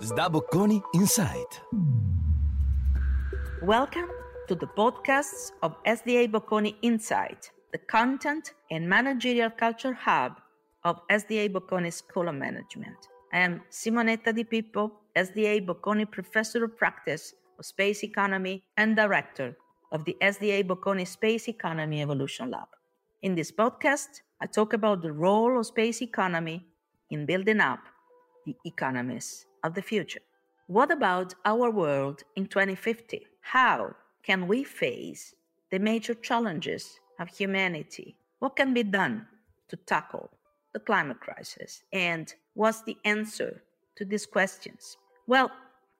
SDA Bocconi Insight. Welcome to the podcasts of SDA Bocconi Insight, the content and managerial culture hub of SDA Bocconi School of Management. I am Simonetta Di Pippo, SDA Bocconi Professor of Practice of Space Economy and Director of the SDA Bocconi Space Economy Evolution Lab. In this podcast, I talk about the role of space economy in building up the economies of the future. What about our world in 2050? How can we face the major challenges of humanity? What can be done to tackle the climate crisis? And what's the answer to these questions? Well,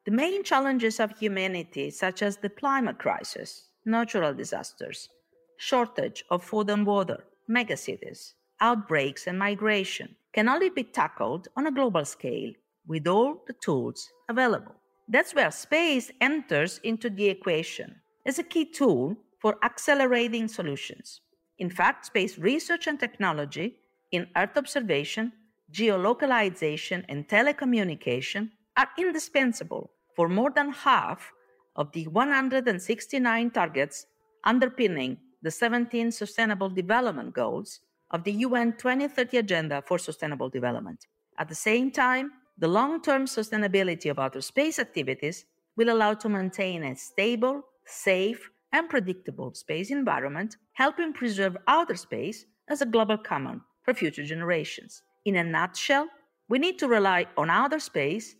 the main challenges of humanity, such as the climate crisis, natural disasters, shortage of food and water, megacities, outbreaks, and migration, can only be tackled on a global scale with all the tools available. That's where space enters into the equation as a key tool for accelerating solutions. In fact, space research and technology in Earth observation, geolocalization, and telecommunication are indispensable for more than half of the 169 targets underpinning the 17 Sustainable Development Goals of the UN 2030 Agenda for Sustainable Development. At the same time, the long term sustainability of outer space activities will allow to maintain a stable, safe, and predictable space environment, helping preserve outer space as a global common for future generations. In a nutshell, we need to rely on outer space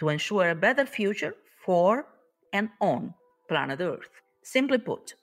to ensure a better future for and on planet Earth. Simply put,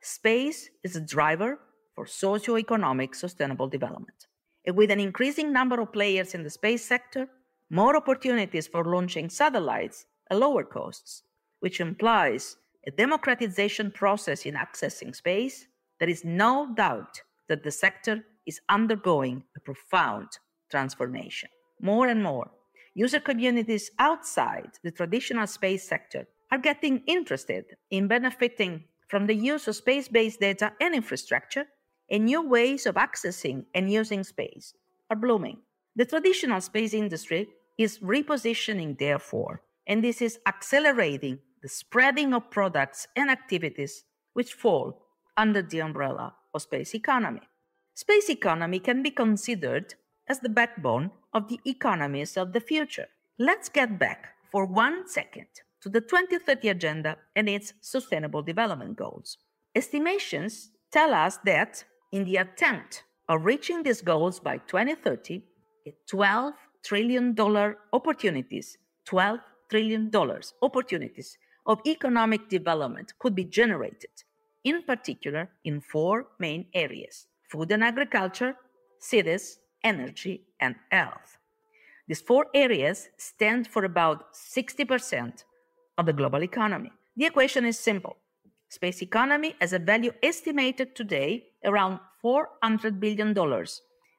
space is a driver for socio-economic sustainable development. And with an increasing number of players in the space sector, more opportunities for launching satellites at lower costs, which implies a democratization process in accessing space, there is no doubt that the sector is undergoing a profound transformation. More and more, user communities outside the traditional space sector are getting interested in benefiting from the use of space based data and infrastructure, and new ways of accessing and using space are blooming. The traditional space industry is repositioning, therefore, and this is accelerating the spreading of products and activities which fall under the umbrella of space economy. Space economy can be considered as the backbone of the economies of the future. Let's get back for one second to the 2030 Agenda and its Sustainable Development Goals. Estimations tell us that in the attempt of reaching these goals by 2030, a 12 trillion dollar opportunities, 12 trillion dollars opportunities of economic development could be generated, in particular in four main areas food and agriculture, cities, energy, and health. These four areas stand for about 60% of the global economy. The equation is simple. Space economy has a value estimated today around $400 billion,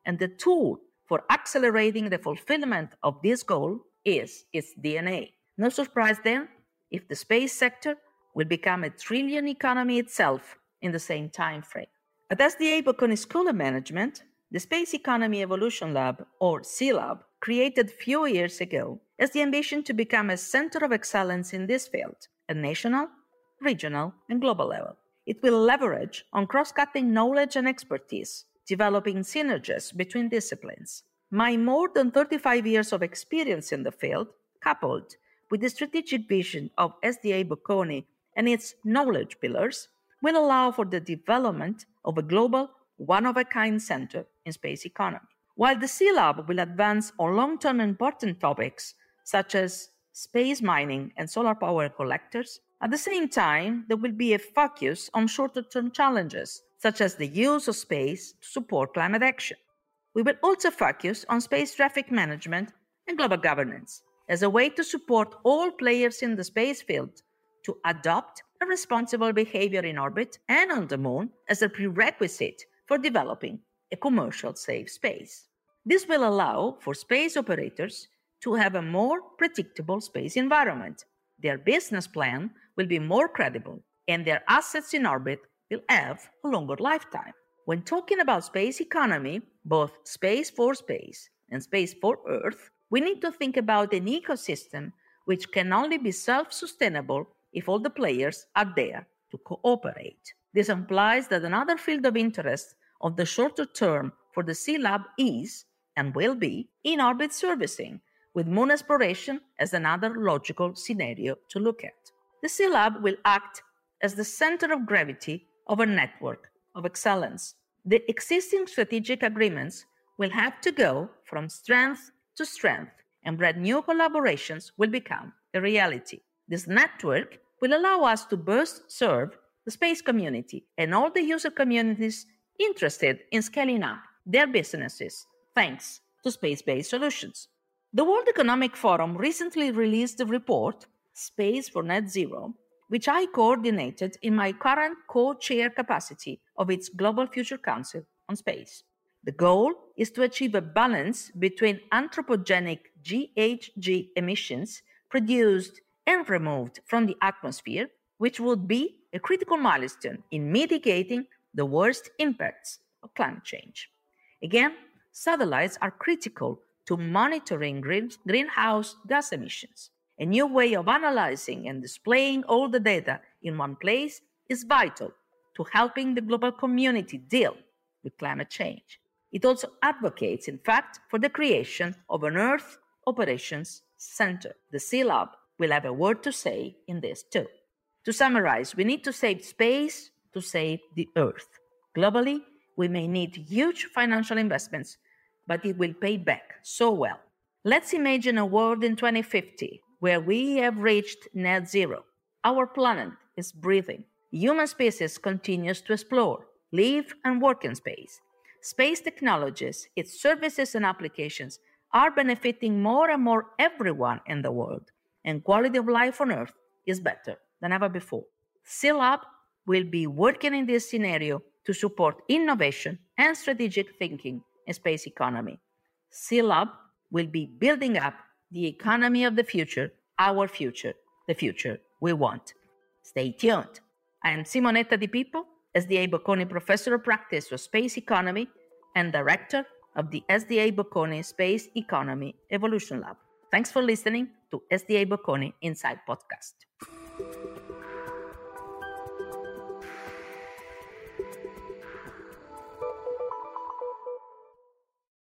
and the tool for accelerating the fulfillment of this goal is its DNA. No surprise then if the space sector will become a trillion economy itself in the same time frame. At SDA Bocconi School of Management, the Space Economy Evolution Lab, or SEE Lab, created few years ago, has the ambition to become a center of excellence in this field at national, regional, and global level. It will leverage on cross-cutting knowledge and expertise, developing synergies between disciplines. My more than 35 years of experience in the field, coupled with the strategic vision of SDA Bocconi and its knowledge pillars, will allow for the development of a global one of a kind center in space economy. While the SEE Lab will advance on long term important topics such as space mining and solar power collectors, at the same time, there will be a focus on shorter term challenges such as the use of space to support climate action. We will also focus on space traffic management and global governance as a way to support all players in the space field to adopt a responsible behavior in orbit and on the moon as a prerequisite for developing a commercial safe space. This will allow for space operators to have a more predictable space environment. Their business plan will be more credible, and their assets in orbit will have a longer lifetime. When talking about space economy, both space for space and space for Earth, we need to think about an ecosystem which can only be self sustainable if all the players are there to cooperate. This implies that another field of interest of the shorter term for the SEE Lab is and will be in orbit servicing, with moon exploration as another logical scenario to look at. The SEE Lab will act as the center of gravity of a network of excellence. The existing strategic agreements will have to go from strength to strength, and brand new collaborations will become a reality. This network will allow us to best serve the space community and all the user communities interested in scaling up their businesses thanks to space based solutions. The World Economic Forum recently released a report Space for Net Zero, which I coordinated in my current co chair capacity of its Global Future Council on Space. The goal is to achieve a balance between anthropogenic GHG emissions produced and removed from the atmosphere, which would be a critical milestone in mitigating the worst impacts of climate change. Again, satellites are critical to monitoring green, greenhouse gas emissions. A new way of analyzing and displaying all the data in one place is vital to helping the global community deal with climate change. It also advocates, in fact, for the creation of an Earth Operations Center. The SEE Lab will have a word to say in this too. To summarize, we need to save space to save the Earth. Globally, we may need huge financial investments, but it will pay back so well. Let's imagine a world in 2050 where we have reached net zero. Our planet is breathing. Human species continues to explore, live, and work in space. Space technologies, its services and applications are benefiting more and more everyone in the world, and quality of life on Earth is better than ever before. SEE Lab will be working in this scenario to support innovation and strategic thinking in space economy. SEE Lab will be building up the economy of the future, our future, the future we want. Stay tuned. I am Simonetta Di Pippo, SDA Bocconi Professor of Practice for Space Economy and Director of the SDA Bocconi Space Economy Evolution Lab. Thanks for listening to SDA Bocconi Insight Podcast.